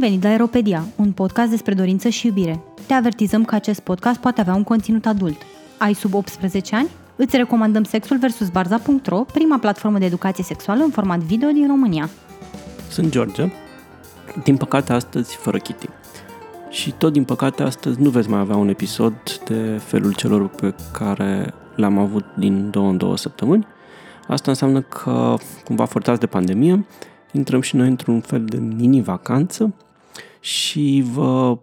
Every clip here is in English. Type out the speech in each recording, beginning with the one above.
venit la Aeropedia, un podcast despre dorință și iubire. Te avertizăm că acest podcast poate avea un conținut adult. Ai sub 18 ani? Îți recomandăm Sexul vs. Barza.ro, prima platformă de educație sexuală în format video din România. Sunt George, din păcate astăzi fără Kitty. Și tot din păcate astăzi nu veți mai avea un episod de felul celor pe care le-am avut din două în două săptămâni. Asta înseamnă că, cumva forțați de pandemie, intrăm și noi într-un fel de mini-vacanță și vă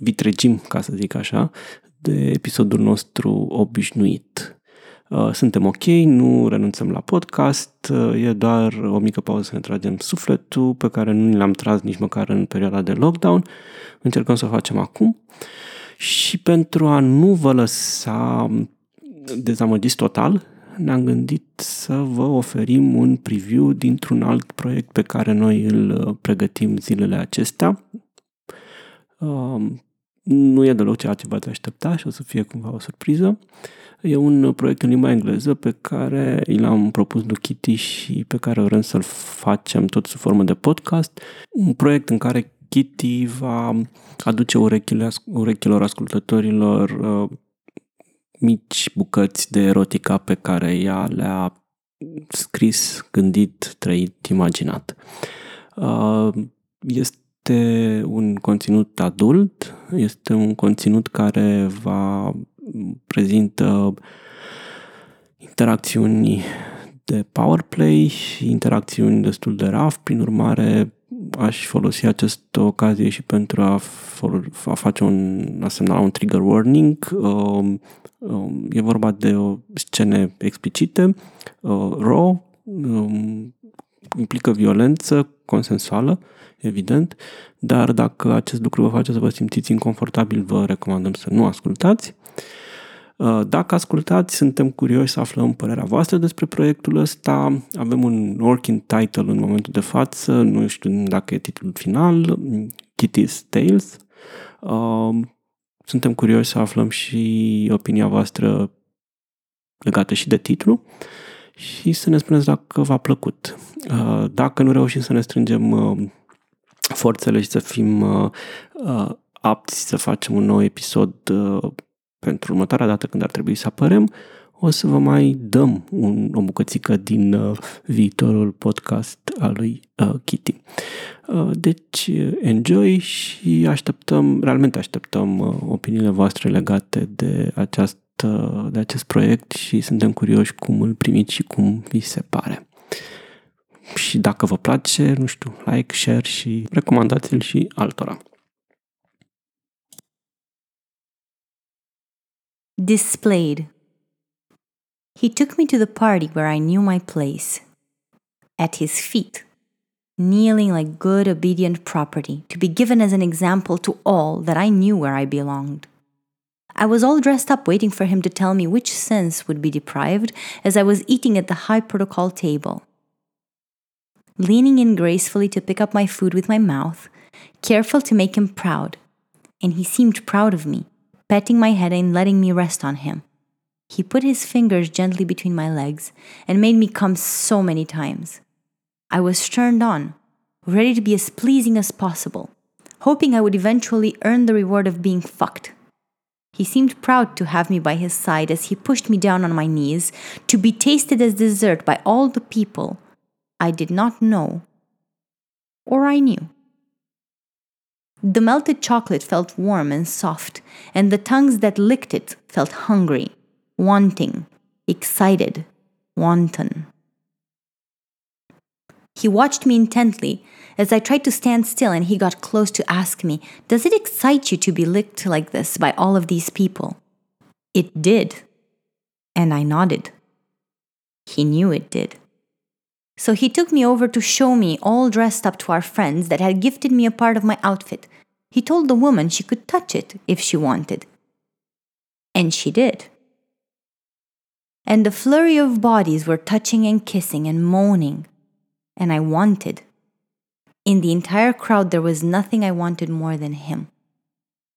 vitregim, ca să zic așa, de episodul nostru obișnuit. Uh, suntem ok, nu renunțăm la podcast, uh, e doar o mică pauză să ne tragem sufletul pe care nu l-am tras nici măcar în perioada de lockdown. Încercăm să o facem acum și pentru a nu vă lăsa dezamăgiți total, ne-am gândit să vă oferim un preview dintr-un alt proiect pe care noi îl uh, pregătim zilele acestea. Um, nu e deloc ceea ce v-ați aștepta și o să fie cumva o surpriză. E un proiect în limba engleză pe care i l-am propus lui Kitty și pe care vrem să-l facem tot sub formă de podcast. Un proiect în care Kitty va aduce urechile, urechilor ascultătorilor uh, mici bucăți de erotica pe care ea le-a scris, gândit, trăit, imaginat. Uh, este un conținut adult, este un conținut care va prezintă interacțiuni de power play și interacțiuni destul de raf, prin urmare aș folosi această ocazie și pentru a, a face un, a semnala un trigger warning. Uh, Um, e vorba de o scene explicite, uh, raw, um, implică violență consensuală, evident, dar dacă acest lucru vă face să vă simțiți inconfortabil, vă recomandăm să nu ascultați. Uh, dacă ascultați, suntem curioși să aflăm părerea voastră despre proiectul ăsta. Avem un working title în momentul de față, nu știu dacă e titlul final, Kitty's Tales. Uh, suntem curioși să aflăm și opinia voastră legată și de titlu și să ne spuneți dacă v-a plăcut. Uh, dacă nu reușim să ne strângem uh, forțele și să fim uh, apți să facem un nou episod pentru următoarea dată când ar trebui să apărem, o să vă mai dăm un, o bucățică din uh, viitorul podcast al lui uh, Kitty. Uh, deci, enjoy și așteptăm, realmente așteptăm uh, opiniile voastre legate de, această, de acest proiect și suntem curioși cum îl primiți și cum vi se pare. Și dacă vă place, nu știu, like, share și recomandați-l și altora. Displayed He took me to the party where I knew my place. At his feet, kneeling like good, obedient property, to be given as an example to all that I knew where I belonged. I was all dressed up waiting for him to tell me which sense would be deprived as I was eating at the high protocol table. Leaning in gracefully to pick up my food with my mouth, careful to make him proud, and he seemed proud of me, petting my head and letting me rest on him. He put his fingers gently between my legs and made me come so many times. I was turned on, ready to be as pleasing as possible, hoping I would eventually earn the reward of being fucked. He seemed proud to have me by his side as he pushed me down on my knees to be tasted as dessert by all the people I did not know or I knew. The melted chocolate felt warm and soft, and the tongues that licked it felt hungry wanting, excited, wanton. He watched me intently as I tried to stand still, and he got close to ask me, Does it excite you to be licked like this by all of these people? It did. And I nodded. He knew it did. So he took me over to show me, all dressed up to our friends that had gifted me a part of my outfit. He told the woman she could touch it if she wanted. And she did and the flurry of bodies were touching and kissing and moaning. And I wanted. In the entire crowd, there was nothing I wanted more than him.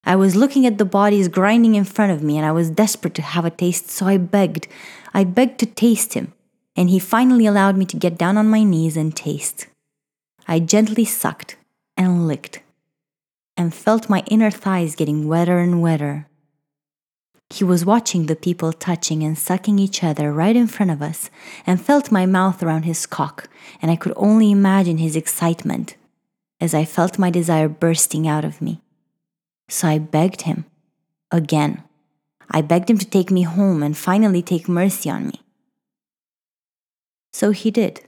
I was looking at the bodies grinding in front of me, and I was desperate to have a taste, so I begged. I begged to taste him, and he finally allowed me to get down on my knees and taste. I gently sucked and licked, and felt my inner thighs getting wetter and wetter. He was watching the people touching and sucking each other right in front of us and felt my mouth around his cock, and I could only imagine his excitement as I felt my desire bursting out of me. So I begged him again. I begged him to take me home and finally take mercy on me. So he did.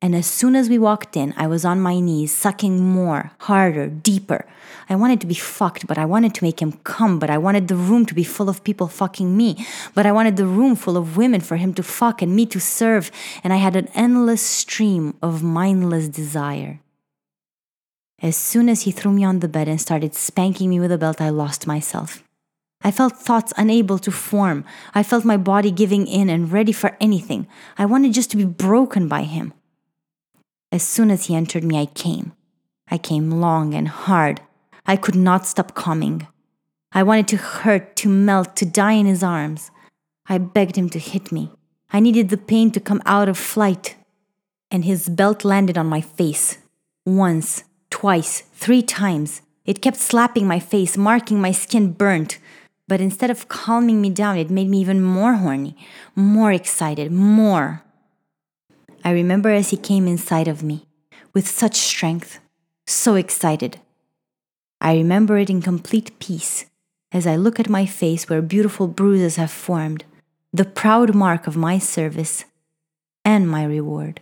And as soon as we walked in, I was on my knees, sucking more, harder, deeper. I wanted to be fucked, but I wanted to make him come, but I wanted the room to be full of people fucking me, but I wanted the room full of women for him to fuck and me to serve, and I had an endless stream of mindless desire. As soon as he threw me on the bed and started spanking me with a belt, I lost myself. I felt thoughts unable to form. I felt my body giving in and ready for anything. I wanted just to be broken by him. As soon as he entered me, I came. I came long and hard. I could not stop coming. I wanted to hurt, to melt, to die in his arms. I begged him to hit me. I needed the pain to come out of flight. And his belt landed on my face. Once, twice, three times. It kept slapping my face, marking my skin burnt. But instead of calming me down, it made me even more horny, more excited, more. I remember as he came inside of me, with such strength, so excited. I remember it in complete peace as I look at my face where beautiful bruises have formed, the proud mark of my service and my reward.